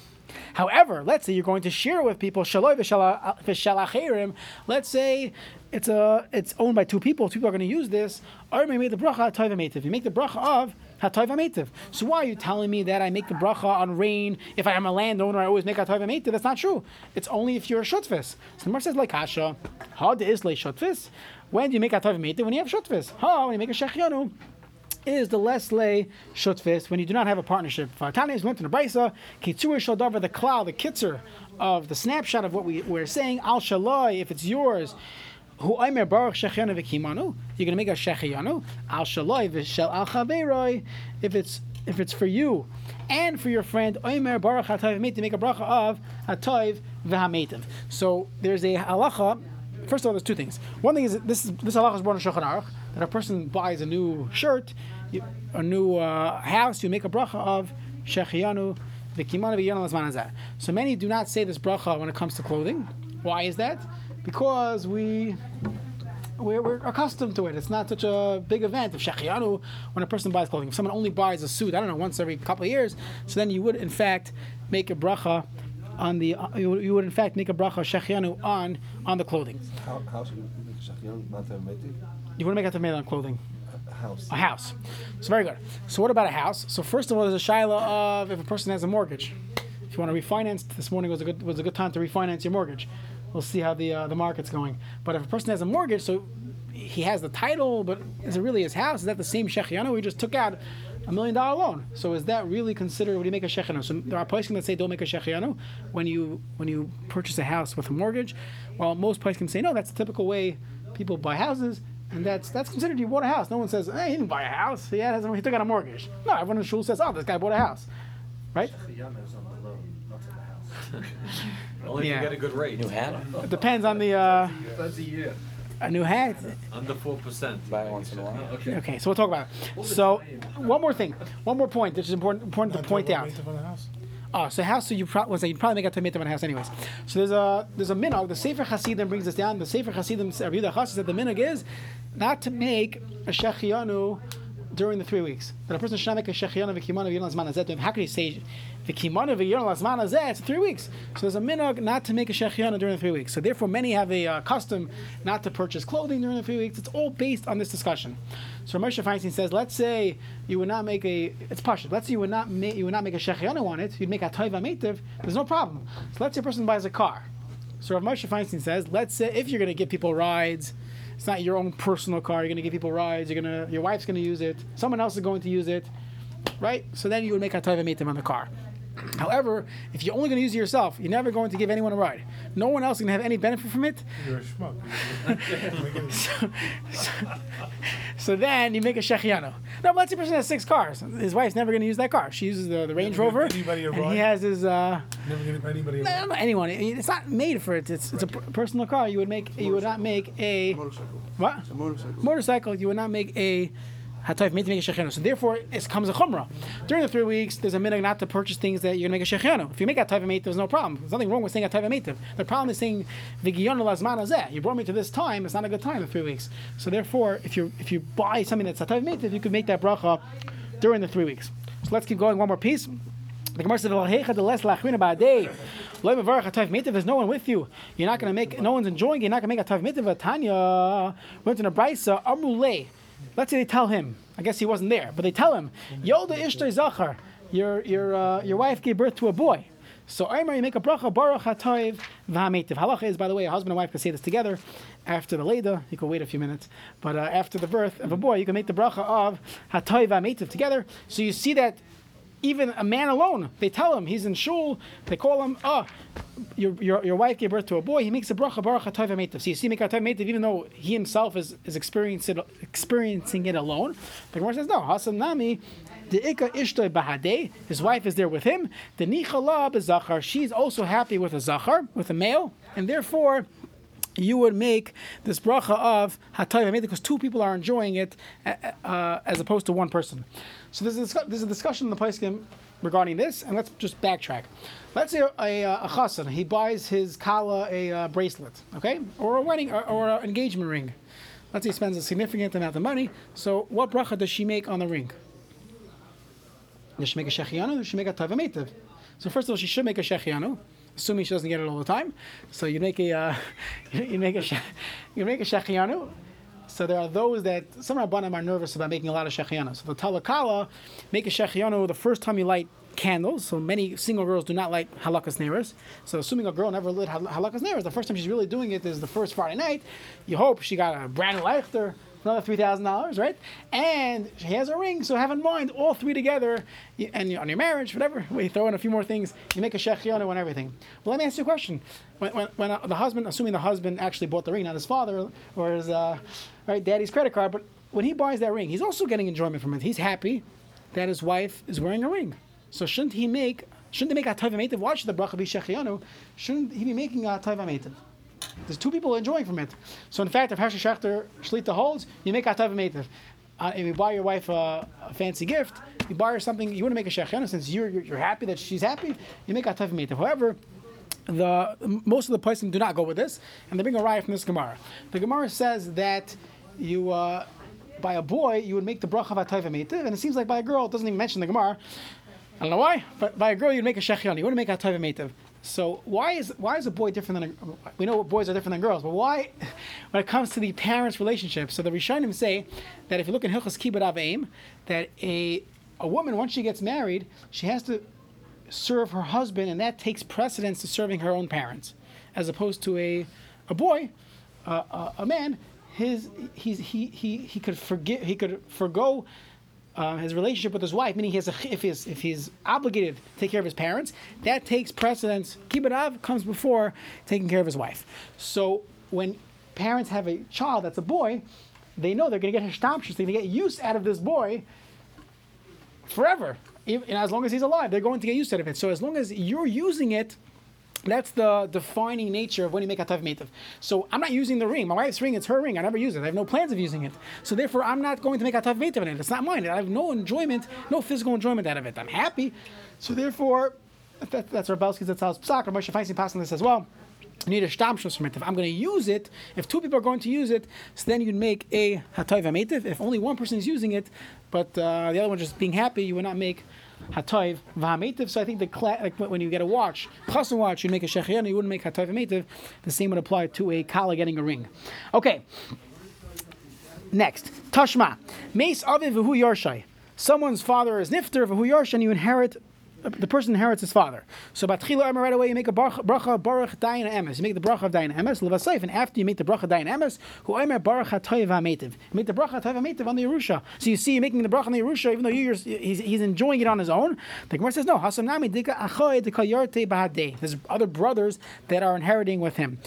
However, let's say you're going to share with people shaloi v'shalachirim. Let's say it's a it's owned by two people. Two people are going to use this. You make the bracha toiv meitiv. You make the bracha of hatoiv meitiv. So why are you telling me that I make the bracha on rain? If I am a landowner, I always make hatoiv meitiv. That's not true. It's only if you're a shutfis. So the says like. How the is like shutfis? When do you make hatoiv meitiv? When you have shutfis. How when you make a shechianu? is the less lay shutfis when you do not have a partnership. Tanya is learned in the Brisa, Shaldavar, the cloud, the kitzer of the snapshot of what we, we're saying, Al Shalai, if it's yours. Who Aimer Baruch Shechianu v'Kimanu, you're going to make a Shechianu. Al Shalai v'Shel Al Chaveroi, if it's if it's for you and for your friend Oimer Baruch Hatoiv to make a bracha of Hatoiv v'Hametiv. So there's a halacha. First of all, there's two things. One thing is this this halacha is born in Shulchan Aruch that a person buys a new shirt, a new uh, house, you make a bracha of Shechianu v'Kimanu Lazman So many do not say this bracha when it comes to clothing. Why is that? Because we we're, we're accustomed to it. It's not such a big event. If Shechianu, when a person buys clothing, if someone only buys a suit, I don't know, once every couple of years, so then you would in fact make a bracha on the uh, you, would, you would in fact make a bracha Shechianu on on the clothing. How, how should we make shachyan not to have? You want to make a made on clothing. A house. A house. So very good. So what about a house? So first of all, there's a shaila of if a person has a mortgage. If you want to refinance, this morning was a good was a good time to refinance your mortgage. We'll see how the uh, the market's going. But if a person has a mortgage, so he has the title, but is it really his house? Is that the same shechianu? we just took out a million dollar loan. So is that really considered when you make a shechianu? So there are places that say don't make a shechianu when you when you purchase a house with a mortgage. Well, most places can say no. That's the typical way people buy houses. And that's that's considered you bought a house. No one says, "Hey, he didn't buy a house. He had he took out a mortgage." No, everyone in the shul says, "Oh, this guy bought a house," right? Chiyana is on the loan, not on the house. Only if Yeah. you get a good rate. New hat. It depends on the uh, That's a year. a new hat. Under four percent. Buy it once in a while. Okay. Okay, so we'll talk about it. So one more thing, one more point. This is important important to point out. about maintenance on the house. Oh, so house. So you probably say you'd probably make a tomato in a house anyways. So there's a there's a minog. The Sefer Hasidim brings this down. The Sefer Hasidim Rabbi Yehuda Chassid said the minog is not to make a shechianu during the three weeks. That a person should not make a shechianu v'kimanu v'yon lazman hazeh. How can you say v'kimanu v'yon lazman hazeh? It's three weeks. So there's a minog not to make a shechianu during the three weeks. So therefore, many have a uh, custom not to purchase clothing during the three weeks. It's all based on this discussion. So Moshe Feinstein says, let's say you would not make a it's pashut. Let's say you would not make you would not make a shechianu on it. You'd make a toiva meitiv. There's no problem. So let's say a person buys a car. So Rav Moshe Feinstein says, let's say if you're going to give people rides, it's not your own personal car. You're to give people rides. You're to your wife's to use it. Someone else is going to use it, right? So then you would make a toiva meitiv on the car. However, if you're only going to use it yourself, you're never going to give anyone a ride. No one else is going to have any benefit from it. You're a schmuck. So, so, so then you make a shechianu. Now, let's say a person has six cars. His wife's never going to use that car. She uses the, the Range give Rover, anybody a and he has his. Uh, Never give anybody. a- no, no, anyone. It's not made for it. It's, it's a per- personal car. You would make. You would not make a Motorcycle. what? It's a motorcycle. Motorcycle. You would not make a. Hatayf made to make a shechianu. So therefore, it comes a chumrah. During the three weeks, there's a minhag not to purchase things that you're going to make a shechianu. If you make a hatayv mate, there's no problem. There's nothing wrong with saying a hatayv mate. The problem is saying v'giyon lazman. You brought me to this time. It's not a good time. The three weeks. So therefore, if you if you buy something that's hatayv mate, you could make that bracha during the three weeks. So let's keep going. One more piece. The Gemara says, "V'lahecha de les lachrina ba'adei." Lo mevarach hatayv mitav. There's no one with you. You're not going to make. No one's enjoying. You're not going to make a hatayv mitav. Tanya went in a brisa. Amrulei. Let's say they tell him. I guess he wasn't there, but they tell him, "Yoda ishtay zachar." Your your uh, your wife gave birth to a boy. So Omer, you make a bracha baruch hatayv v'hametiv. Halacha is, by the way, a husband and wife can say this together after the leda. You can wait a few minutes, but uh, after the birth of a boy, you can make the bracha of hatayv v'hametiv together. So you see that even a man alone, they tell him he's in shul. They call him, oh, your, your, your wife gave birth to a boy. He makes a bracha baruch hatayv v'hametiv. So you see, make hatayv v'hametiv, even though he himself is is experiencing it, experiencing it alone. The Gemara says no. Hasam nami. The Ika Ishtoi Bahade, his wife is there with him. The Nichala Bezachar, she's also happy with a Zachar, with a male, and therefore you would make this bracha of Hatayv because two people are enjoying it uh, uh, as opposed to one person. So there's a, there's a discussion in the place regarding this, and let's just backtrack. Let's say a, a, a chassan, he buys his kala a uh, bracelet, okay, or a wedding or, or an engagement ring. Let's say he spends a significant amount of money. So what bracha does she make on the ring? Does she make a shechianu? Does she make a tavametiv? So first of all, she should make a shechianu, assuming she doesn't get it all the time. So you make a uh, you make a you make a shechianu. So there are those that some rabbanim are nervous about making a lot of shechianu. So the talakala make a shechianu the first time you light candles. So many single girls do not light halakas neiros. So assuming a girl never lit hal- halakas neiros, the first time she's really doing it is the first Friday night. You hope she got a brand new lighter another three thousand dollars, right? And she has a ring, so have in mind all three together, and on your marriage, whatever. We throw in a few more things, you make a shechianu and everything. Well, let me ask you a question: When, when, when uh, the husband, assuming the husband actually bought the ring, not his father or his uh, right daddy's credit card, but when he buys that ring, he's also getting enjoyment from it. He's happy that his wife is wearing a ring. So shouldn't he make? Shouldn't they make a tayva Why should the bracha be shechianu? Shouldn't he be making a tayva there's two people enjoying from it. So in fact, if Hershel Schachter Shlita holds, you make atav meitiv. Uh, if you buy your wife a, a fancy gift, you buy her something, you want to make a shechana since you're, you're, you're happy that she's happy, you make atav meitiv. However, the most of the places do not go with this, and they bring a riot from this Gemara. The Gemara says that you uh, by a boy you would make the bracha meitiv, and it seems like by a girl it doesn't even mention the Gemara. I don't know why, but by a girl you'd make a shechianu. You wouldn't make a atav meitiv. So why is why is a boy different than a? We know boys are different than girls, but why, when it comes to the parents' relationship? So the Rishonim say that if you look in Hilchas Kibbut Aveim, that a a woman once she gets married, she has to serve her husband, and that takes precedence to serving her own parents, as opposed to a a boy, uh, a, a man. His he's he he he could forgive he could forgo uh, his relationship with his wife, meaning he has a, if he's if he's obligated to take care of his parents, that takes precedence. Kibbut av comes before taking care of his wife. So when parents have a child that's a boy, they know they're going to get hishtamshus, they're going to get use out of this boy forever. Even, as long as he's alive, they're going to get used out of it. So as long as you're using it, that's the defining nature of when you make a tav meitav. So I'm not using the ring. My wife's ring, it's her ring. I never use it. I have no plans of using it. So therefore, I'm not going to make a tav meitav in it. It's not mine. I have no enjoyment, no physical enjoyment out of it. I'm happy. So therefore, that, that's Rabelski's, that's Al's Psak. Moshe Feinstein passing this as well. You need a shtamshus from it. If I'm going to use it, if two people are going to use it, so then you'd make a ametiv. If only one person is using it, but uh, the other one just being happy, you would not make hatoiv v'hametiv. So I think the cla- like when you get a watch, chassan watch, you'd make a shechianu, you wouldn't make hatoiv ametiv. The same would apply to a kala getting a ring. Okay. Next, tashma, meis aviv v'hu yarshai. Someone's father is nifter v'hu yarshai, and you inherit the person inherits his father. So batchila right away you make a bracha, baruch dayan emes. You make the bracha of dayan emes levasayif, and after you make the bracha dayan emes, who Amar baruch hatoyev hametiv. You make the bracha hatoyev hametiv on the Yerusha. So you see, you're making the bracha on the Yerusha, even though you, he's, he's enjoying it on his own. The Gemara says no. Hasam nami dika achoy dika bahadei. There's other brothers that are inheriting with him.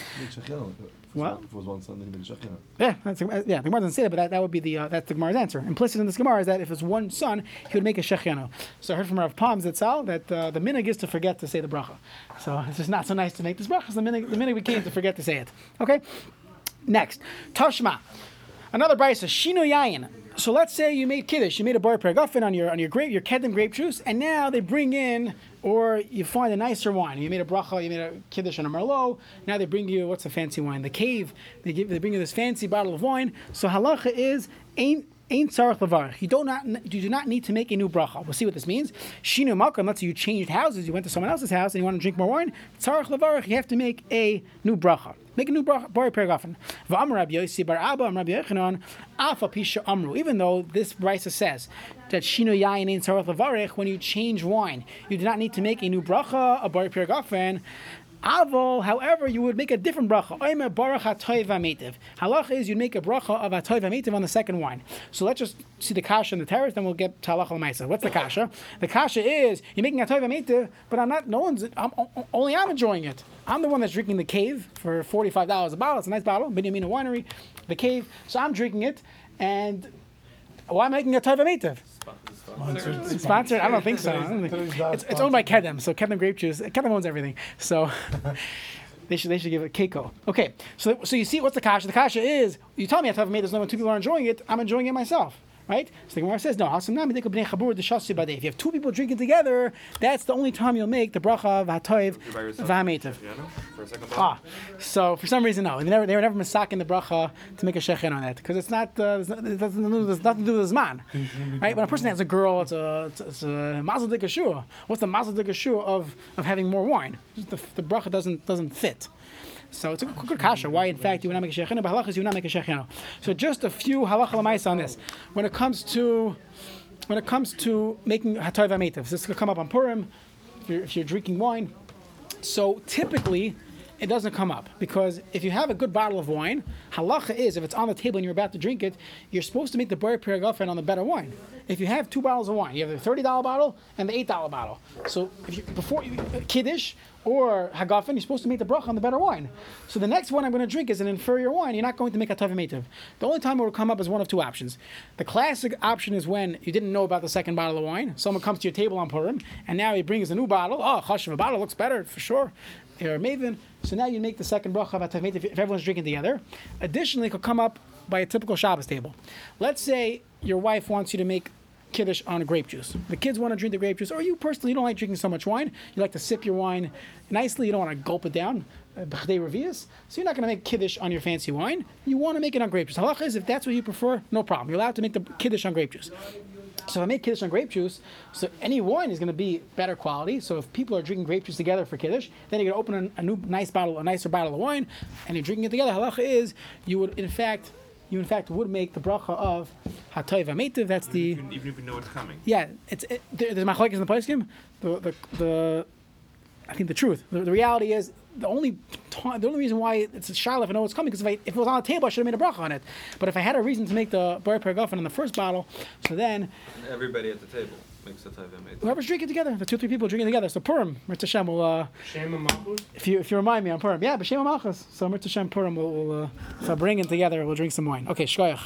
What? If it was one son, then shechianu. Yeah, that's, yeah. The Gemara doesn't say that, but that, that would be the uh, that's the Gemara's answer. Implicit in this Gemara is that if it's one son, he would make a shechianu. So I heard from Rav Palms that that uh, the minig is to forget to say the bracha. So it's just not so nice to make this bracha. So the minig, the minig became to forget to say it. Okay. Next, Tashma. Another brisa, Shino Yayin. So let's say you made kiddush, you made a bar perguffin on your on your grape, your kedem grape juice, and now they bring in, or you find a nicer wine. You made a bracha, you made a kiddush on a merlot. Now they bring you what's a fancy wine? The cave. They give they bring you this fancy bottle of wine. So halacha is ain't. Ain't tzarich levarich. You do not you do not need to make a new bracha. We'll see what this means. Shinu malkam. Let's say you changed houses. You went to someone else's house and you want to drink more wine. Tzarich levarich. You have to make a new bracha. Make a new bracha. Bari perigafen. V'amar Rabbi Yossi bar Abba Rabbi Yechanan afa pisha amru. Even though this brisa says that yayin ain't tzarich levarich, when you change wine, you do not need to make a new bracha. A bari perigafen. Avol, however, you would make a different bracha. Oimer baruch hatoiv hametiv. Halach is you'd make a bracha of hatoiv hametiv on the second wine. So let's just see the kasha and the terrace, then we'll get to halacha l'maisa. What's the kasha? The kasha is you're making hatoiv hametiv, but I'm not. No one's. I'm, only I'm enjoying it. I'm the one that's drinking the cave for forty-five dollars a bottle. It's a nice bottle, Binyamina Winery, the cave. So I'm drinking it, and why am I making a hatoiv? It's sponsored? I don't think so. I don't think- It's, it's owned by Kedem, so Kedem Grape Juice. Kedem owns everything, so they should they should give it Keiko. Okay, so so you see what's the kasha? The kasha is you tell me I have made there's no one two people are enjoying it. I'm enjoying it myself. Right? So the Gemara says, no, Hasam nami deka b'nei chabur d'shasi badei. if you have two people drinking together, that's the only time you'll make the bracha of hatoiv You're by yourself. v'hametiv. Yeah, no? For Ah, so for some reason, no. They, never, they were never masaking the bracha to make a shechin on that because it's not. Uh, there's, not- it there's nothing to do with zman, right? When a person has a girl, it's a it's, it's a mazel dikashua. What's the mazel dikashua of of having more wine? The, the bracha doesn't doesn't fit. So it's a good kasha. Why, in fact, you would not make a shechina, but halachas you would not make a shechina. So just a few halacha l'maisa on this. When it comes to when it comes to making hatoiv ametiv, this could come up on Purim. If you're, if you're drinking wine, so typically, it doesn't come up because if you have a good bottle of wine, halacha is if it's on the table and you're about to drink it, you're supposed to make the bar perigafen on the better wine. If you have two bottles of wine, you have the thirty dollar bottle and the eight dollar bottle. So if you, before you, uh, kiddush or hagafen, you're supposed to make the bracha on the better wine. So the next one I'm going to drink is an inferior wine. You're not going to make a tav The only time it will come up is one of two options. The classic option is when you didn't know about the second bottle of wine. Someone comes to your table on Purim and now he brings a new bottle. Oh, chashav, a bottle looks better for sure. Or maven. So now you make the second bracha atav if everyone's drinking together. Additionally, it could come up by a typical Shabbos table. Let's say your wife wants you to make kiddush on grape juice. The kids want to drink the grape juice, or you personally you don't like drinking so much wine. You like to sip your wine nicely. You don't want to gulp it down. uh. So you're not going to make kiddush on your fancy wine. You want to make it on grape juice. Halacha is if that's what you prefer, no problem. You're allowed to make the kiddush on grape juice. So if I make kiddush on grape juice, so any wine is going to be better quality. So if people are drinking grape juice together for kiddush, then going to open a, a new nice bottle, a nicer bottle of wine, and you're drinking it together. Halacha is you would in fact you in fact would make the bracha of hatoiv ametiv. That's the Even, even if you know it's coming. yeah. It's it, there, there's machlekes in the poskim. The the the I think the truth. The, the reality is the only ti- the only reason why it's a shiloh if I know it's coming because if, I, if it was on the table I should have made a bracha on it. But if I had a reason to make the bar paragofen on the first bottle, so then And everybody at the table makes the taiva made. whoever's drinking together, the two three people drinking together. So Purim, Mirta Hashem will. Uh, Shema if you if you remind me on Purim, yeah, B'Shem Malchus. So Mirta Hashem Purim will, will uh, if I bring it together, we'll drink some wine. Okay, shkoyach.